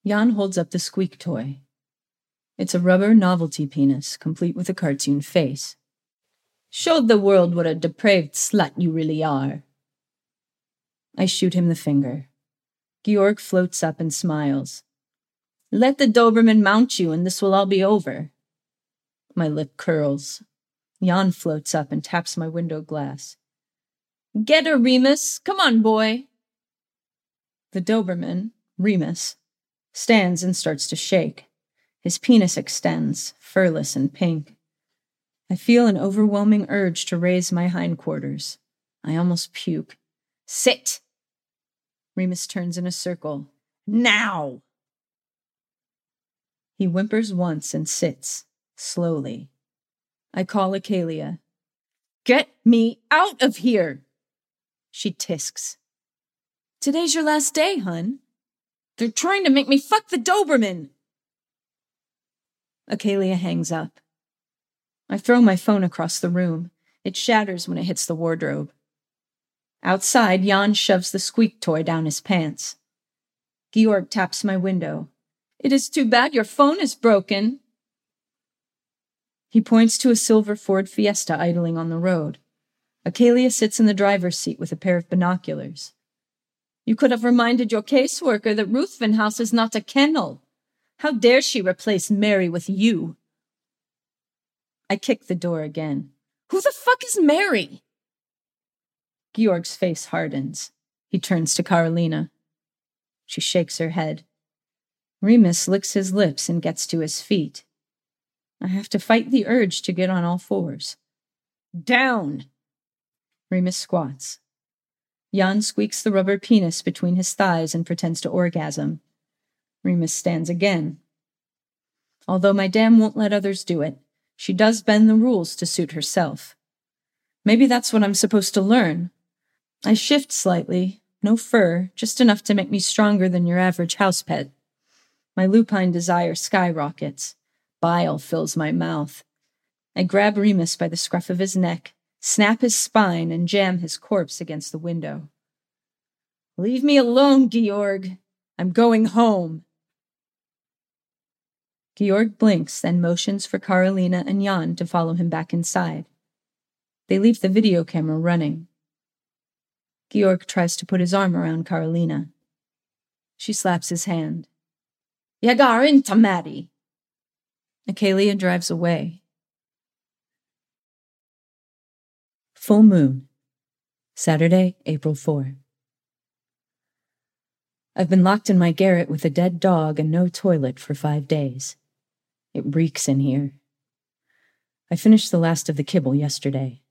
Jan holds up the squeak toy. It's a rubber novelty penis, complete with a cartoon face. Show the world what a depraved slut you really are. I shoot him the finger. Georg floats up and smiles. Let the Doberman mount you, and this will all be over. My lip curls. Jan floats up and taps my window glass. Get her, Remus! Come on, boy! The Doberman, Remus, stands and starts to shake. His penis extends, furless and pink. I feel an overwhelming urge to raise my hindquarters. I almost puke. Sit! Remus turns in a circle. Now! He whimpers once and sits slowly. I call Acalia. Get me out of here! She tisks. Today's your last day, hun. They're trying to make me fuck the Doberman! Acalia hangs up. I throw my phone across the room. It shatters when it hits the wardrobe. Outside, Jan shoves the squeak toy down his pants. Georg taps my window. It is too bad your phone is broken. He points to a silver Ford Fiesta idling on the road. Acalia sits in the driver's seat with a pair of binoculars. You could have reminded your caseworker that Ruthven House is not a kennel. How dare she replace Mary with you? I kick the door again. Who the fuck is Mary? Georg's face hardens. He turns to Karolina. She shakes her head. Remus licks his lips and gets to his feet. I have to fight the urge to get on all fours. Down! Remus squats. Jan squeaks the rubber penis between his thighs and pretends to orgasm. Remus stands again. Although my dam won't let others do it, she does bend the rules to suit herself. Maybe that's what I'm supposed to learn. I shift slightly, no fur, just enough to make me stronger than your average house pet. My lupine desire skyrockets. Bile fills my mouth. I grab Remus by the scruff of his neck, snap his spine, and jam his corpse against the window. Leave me alone, Georg. I'm going home. Georg blinks, then motions for Karolina and Jan to follow him back inside. They leave the video camera running. Georg tries to put his arm around Karolina. She slaps his hand. Inte Maddie. Acalia drives away. Full moon, Saturday, April 4. I've been locked in my garret with a dead dog and no toilet for five days. It reeks in here. I finished the last of the kibble yesterday.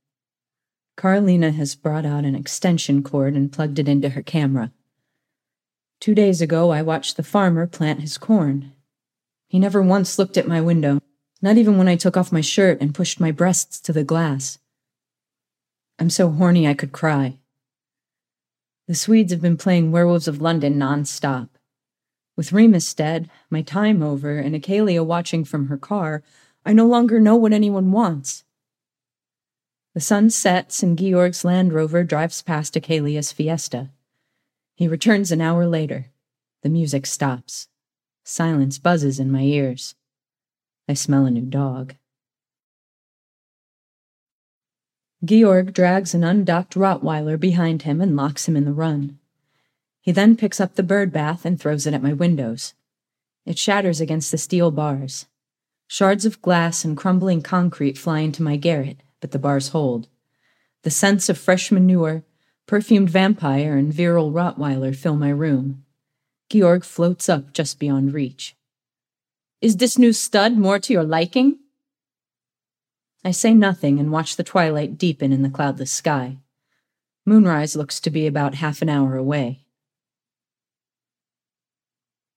Karolina has brought out an extension cord and plugged it into her camera. Two days ago, I watched the farmer plant his corn. He never once looked at my window, not even when I took off my shirt and pushed my breasts to the glass. I'm so horny I could cry. The Swedes have been playing Werewolves of London non-stop. With Remus dead, my time over, and Acalia watching from her car, I no longer know what anyone wants. The sun sets and Georg's Land Rover drives past Acalia's Fiesta. He returns an hour later. The music stops. Silence buzzes in my ears. I smell a new dog. Georg drags an undocked Rottweiler behind him and locks him in the run. He then picks up the bird bath and throws it at my windows. It shatters against the steel bars. Shards of glass and crumbling concrete fly into my garret, but the bars hold. The scents of fresh manure, perfumed vampire, and virile Rottweiler fill my room. Georg floats up just beyond reach. Is this new stud more to your liking? I say nothing and watch the twilight deepen in the cloudless sky. Moonrise looks to be about half an hour away.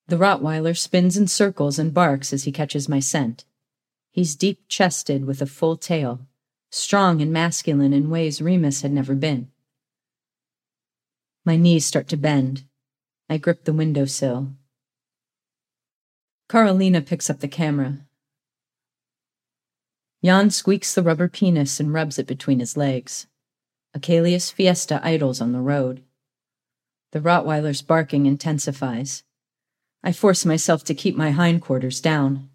The Rottweiler spins in circles and barks as he catches my scent. He's deep chested with a full tail, strong and masculine in ways Remus had never been. My knees start to bend. I grip the windowsill. Karolina picks up the camera. Jan squeaks the rubber penis and rubs it between his legs. Acalia's Fiesta idles on the road. The Rottweiler's barking intensifies. I force myself to keep my hindquarters down.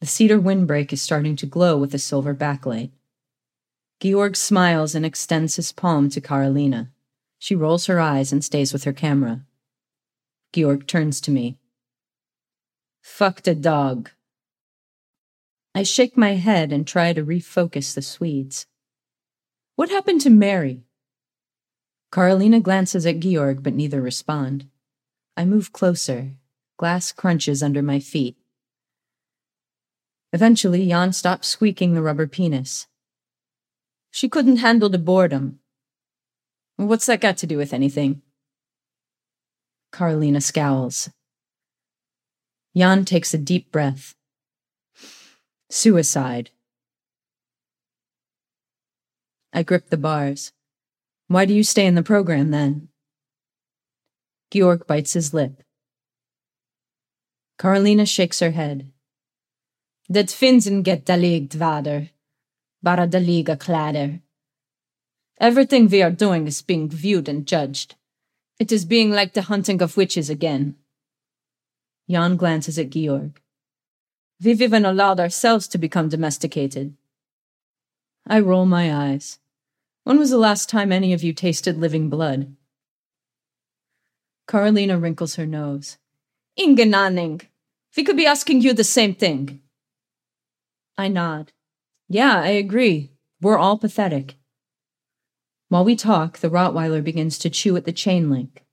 The cedar windbreak is starting to glow with a silver backlight. Georg smiles and extends his palm to Karolina. She rolls her eyes and stays with her camera. Georg turns to me. Fuck the dog. I shake my head and try to refocus the Swedes. What happened to Mary? Karolina glances at Georg, but neither respond. I move closer, Glass crunches under my feet. Eventually, Jan stops squeaking the rubber penis. She couldn't handle the boredom. What's that got to do with anything? Karolina scowls. Jan takes a deep breath. Suicide. I grip the bars. Why do you stay in the program then? Georg bites his lip. Karolina shakes her head. Det finns inget daligt vader, bara daliga kläder. Everything we are doing is being viewed and judged. It is being like the hunting of witches again. Jan glances at Georg. We've even allowed ourselves to become domesticated. I roll my eyes. When was the last time any of you tasted living blood? Karolina wrinkles her nose. Ingen aning. We could be asking you the same thing. I nod. Yeah, I agree. We're all pathetic. While we talk, the Rottweiler begins to chew at the chain link.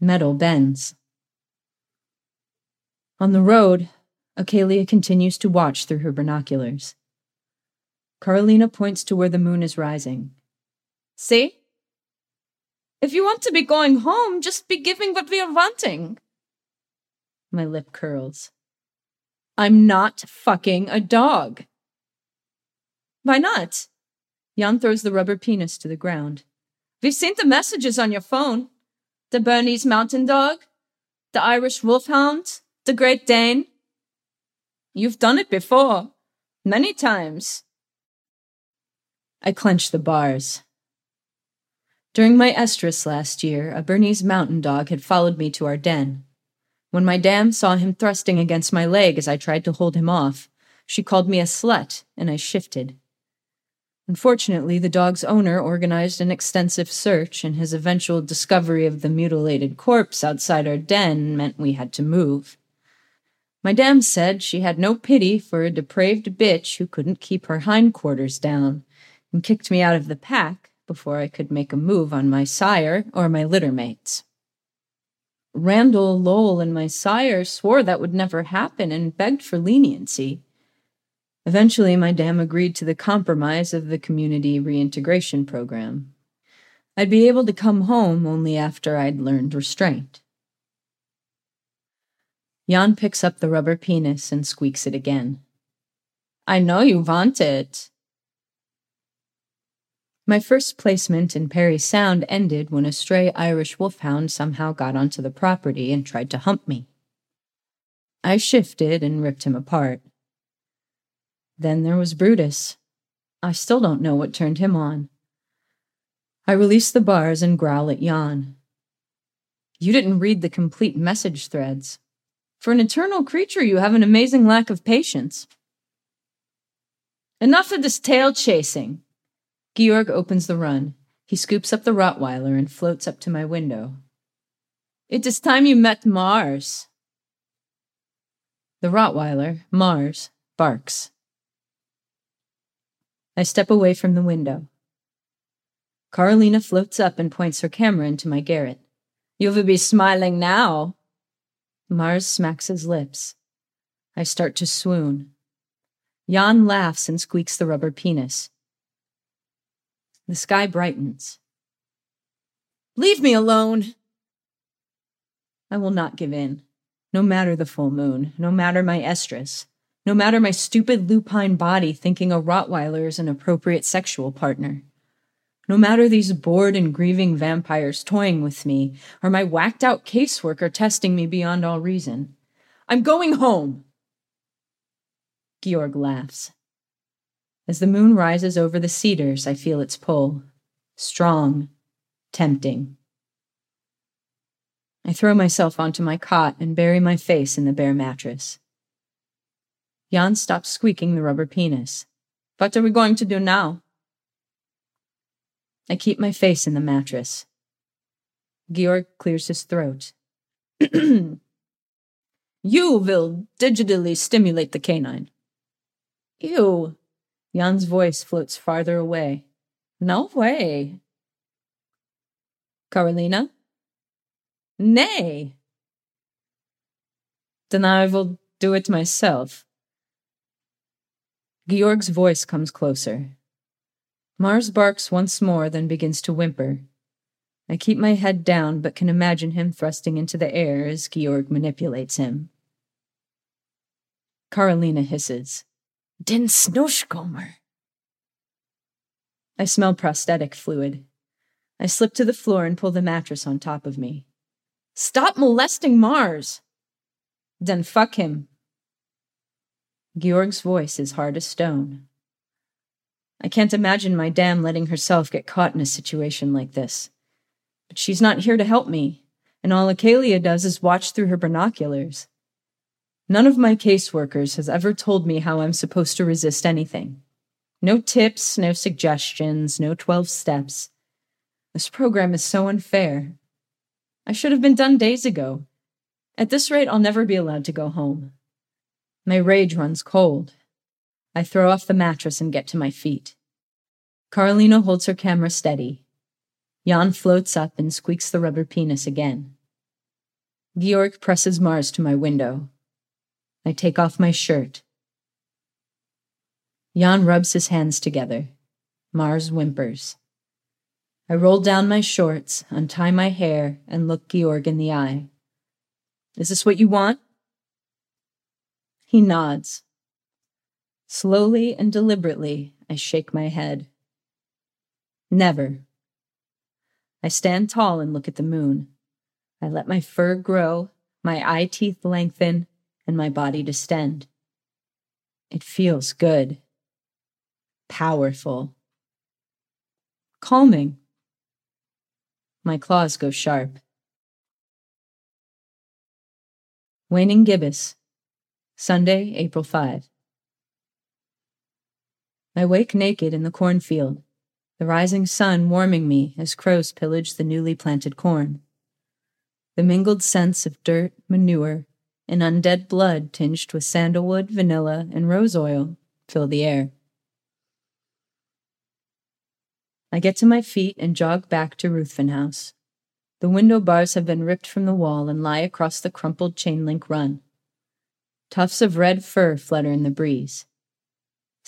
Metal bends. On the road, Acalia continues to watch through her binoculars. Karolina points to where the moon is rising. See? If you want to be going home, just be giving what we are wanting. My lip curls. I'm not fucking a dog. Why not? Jan throws the rubber penis to the ground. We've seen the messages on your phone. The Bernese Mountain Dog, the Irish Wolfhound, the Great Dane. You've done it before. Many times. I clench the bars. During my estrus last year, a Bernese mountain dog had followed me to our den. When my dam saw him thrusting against my leg as I tried to hold him off, she called me a slut, and I shifted. Unfortunately, the dog's owner organized an extensive search, and his eventual discovery of the mutilated corpse outside our den meant we had to move. My dam said she had no pity for a depraved bitch who couldn't keep her hindquarters down, and kicked me out of the pack before I could make a move on my sire or my littermates. Randall, Lowell, and my sire swore that would never happen and begged for leniency. Eventually, my dam agreed to the compromise of the community reintegration program. I'd be able to come home only after I'd learned restraint. Jan picks up the rubber penis and squeaks it again. I know you want it. My first placement in Parry Sound ended when a stray Irish wolfhound somehow got onto the property and tried to hump me. I shifted and ripped him apart. Then there was Brutus. I still don't know what turned him on. I release the bars and growl at Jan. You didn't read the complete message threads. For an eternal creature, you have an amazing lack of patience. Enough of this tail chasing. Georg opens the run. He scoops up the Rottweiler and floats up to my window. It is time you met Mars. The Rottweiler, Mars, barks. I step away from the window. Karolina floats up and points her camera into my garret. You will be smiling now. Mars smacks his lips. I start to swoon. Jan laughs and squeaks the rubber penis. The sky brightens. Leave me alone! I will not give in, no matter the full moon, no matter my estrus, no matter my stupid lupine body thinking a Rottweiler is an appropriate sexual partner. No matter these bored and grieving vampires toying with me, or my whacked out caseworker testing me beyond all reason. I'm going home! Georg laughs. As the moon rises over the cedars, I feel its pull. Strong, tempting. I throw myself onto my cot and bury my face in the bare mattress. Jan stops squeaking the rubber penis. What are we going to do now? I keep my face in the mattress. Georg clears his throat. you will digitally stimulate the canine. Ew. Jan's voice floats farther away. No way. Karolina? Nay. Then I will do it myself. Georg's voice comes closer. Mars barks once more, then begins to whimper. I keep my head down, but can imagine him thrusting into the air as Georg manipulates him. Karolina hisses. Den Snushkomer. I smell prostatic fluid. I slip to the floor and pull the mattress on top of me. Stop molesting Mars! Then fuck him. Georg's voice is hard as stone. I can't imagine my dam letting herself get caught in a situation like this. But she's not here to help me, and all Acalia does is watch through her binoculars. None of my caseworkers has ever told me how I'm supposed to resist anything. No tips, no suggestions, no 12 steps. This program is so unfair. I should have been done days ago. At this rate, I'll never be allowed to go home. My rage runs cold, I throw off the mattress and get to my feet. Karolina holds her camera steady. Jan floats up and squeaks the rubber penis again. Georg presses Mars to my window. I take off my shirt. Jan rubs his hands together. Mars whimpers. I roll down my shorts, untie my hair, and look Georg in the eye. Is this what you want? He nods. Slowly and deliberately, I shake my head. Never. I stand tall and look at the moon. I let my fur grow, my eye teeth lengthen, and my body distend. It feels good. Powerful. Calming. My claws go sharp. Waning Gibbous, Sunday, April 5. I wake naked in the cornfield, the rising sun warming me as crows pillage the newly planted corn. The mingled scents of dirt, manure, and undead blood tinged with sandalwood, vanilla, and rose oil fill the air. I get to my feet and jog back to Ruthven House. The window bars have been ripped from the wall and lie across the crumpled chain link run. Tufts of red fur flutter in the breeze.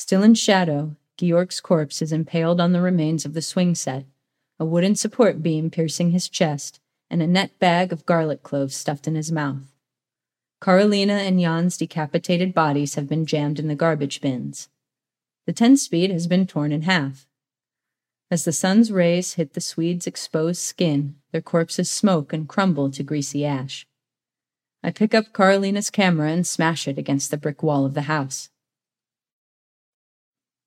Still in shadow, Georg's corpse is impaled on the remains of the swing set, a wooden support beam piercing his chest, and a net bag of garlic cloves stuffed in his mouth. Karolina and Jan's decapitated bodies have been jammed in the garbage bins. The 10 speed has been torn in half. As the sun's rays hit the Swedes' exposed skin, their corpses smoke and crumble to greasy ash. I pick up Karolina's camera and smash it against the brick wall of the house.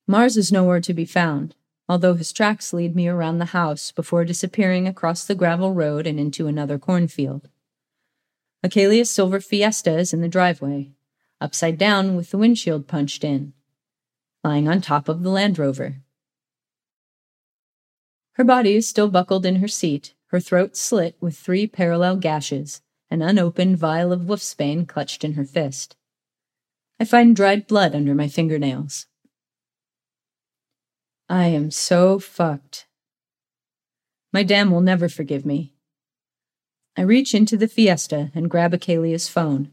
Mars is nowhere to be found, although his tracks lead me around the house before disappearing across the gravel road and into another cornfield. Achelia's silver Fiesta is in the driveway, upside down with the windshield punched in, lying on top of the Land Rover. Her body is still buckled in her seat, her throat slit with three parallel gashes, an unopened vial of wolfsbane clutched in her fist. I find dried blood under my fingernails. I am so fucked. My dam will never forgive me. I reach into the Fiesta and grab Achelia's phone.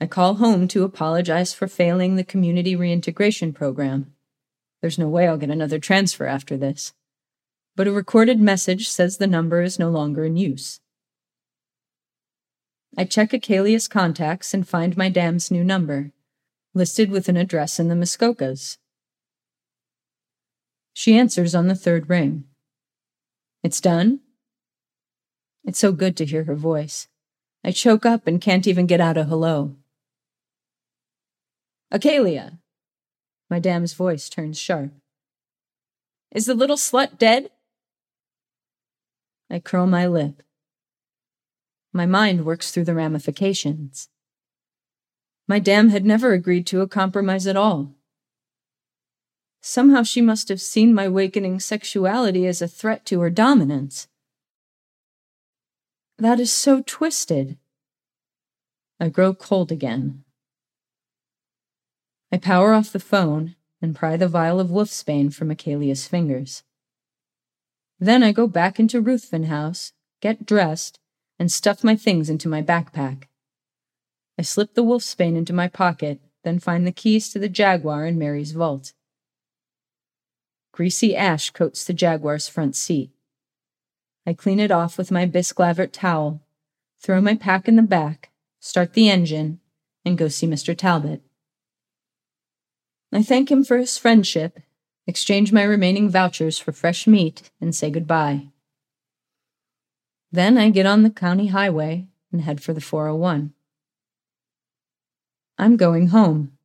I call home to apologize for failing the community reintegration program. There's no way I'll get another transfer after this but a recorded message says the number is no longer in use. I check Achelia's contacts and find my dam's new number, listed with an address in the Muskokas. She answers on the third ring. It's done? It's so good to hear her voice. I choke up and can't even get out a hello. Achelia! My dam's voice turns sharp. Is the little slut dead? I curl my lip. My mind works through the ramifications. My dam had never agreed to a compromise at all. Somehow she must have seen my wakening sexuality as a threat to her dominance. That is so twisted. I grow cold again. I power off the phone and pry the vial of wolfsbane from Achelia's fingers. Then I go back into Ruthven House, get dressed, and stuff my things into my backpack. I slip the wolfsbane into my pocket, then find the keys to the Jaguar in Mary's vault. Greasy ash coats the Jaguar's front seat. I clean it off with my Bisclavret towel, throw my pack in the back, start the engine, and go see Mr. Talbot. I thank him for his friendship exchange my remaining vouchers for fresh meat, and say goodbye. Then I get on the county highway and head for the 401. I'm going home.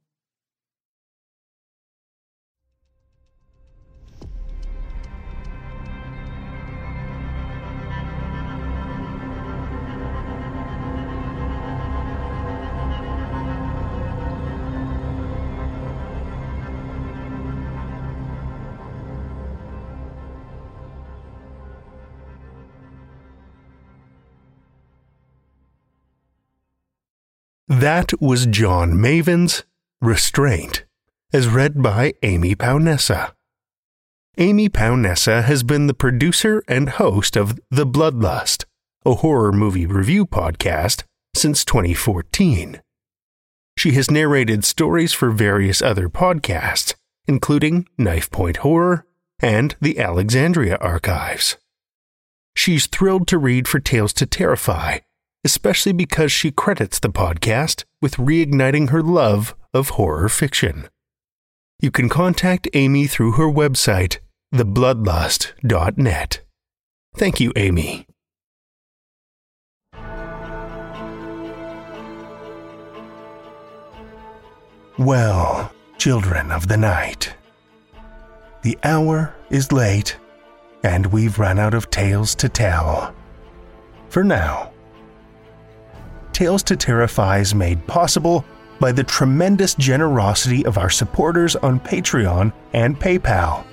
That was John Mavin's Restraint, as read by Amy Paonessa. Amy Paonessa has been the producer and host of The Bloodlust, a horror movie review podcast, since 2014. She has narrated stories for various other podcasts, including Knifepoint Horror and the Alexandria Archives. She's thrilled to read for Tales to Terrify especially because she credits the podcast with reigniting her love of horror fiction. You can contact Amy through her website, thebloodlust.net. Thank you, Amy. Well, children of the night, the hour is late, and we've run out of tales to tell. For now. Tales to Terrify is made possible by the tremendous generosity of our supporters on Patreon and PayPal.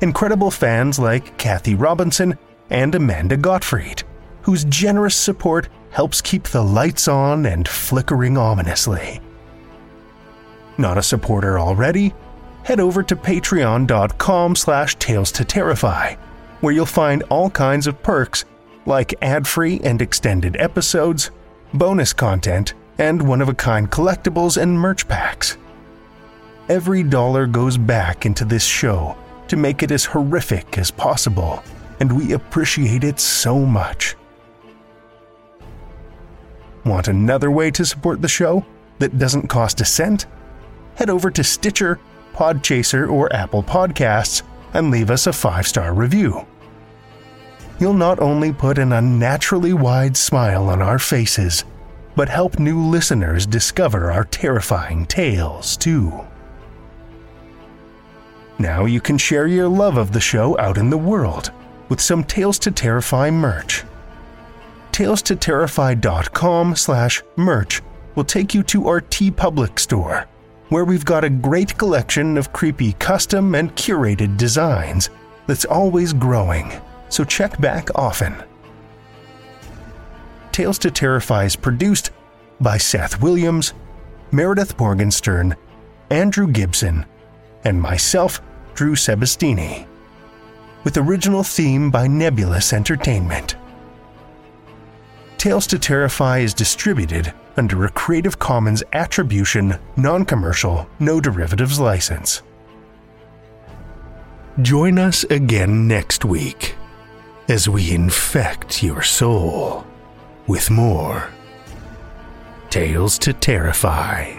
Incredible fans like Kathy Robinson and Amanda Gottfried, whose generous support helps keep the lights on and flickering ominously. Not a supporter already? Head over to patreon.com slash tales to terrify, where you'll find all kinds of perks like ad-free and extended episodes, bonus content, and one-of-a-kind collectibles and merch packs. Every dollar goes back into this show to make it as horrific as possible, and we appreciate it so much. Want another way to support the show that doesn't cost a cent? Head over to Stitcher, Podchaser, or Apple Podcasts and leave us a five star review. You'll not only put an unnaturally wide smile on our faces, but help new listeners discover our terrifying tales too. Now you can share your love of the show out in the world with some Tales to Terrify merch. TalesToTerrify.com slash merch will take you to our TeePublic store, where we've got a great collection of creepy custom and curated designs that's always growing, so check back often. Tales to Terrify is produced by Seth Williams, Meredith Morgenstern, Andrew Gibson, and myself, Drew Sebastini, with original theme by Nebulus Entertainment. Tales to Terrify is distributed under a Creative Commons Attribution, Non Commercial, No Derivatives license. Join us again next week as we infect your soul with more Tales to Terrify.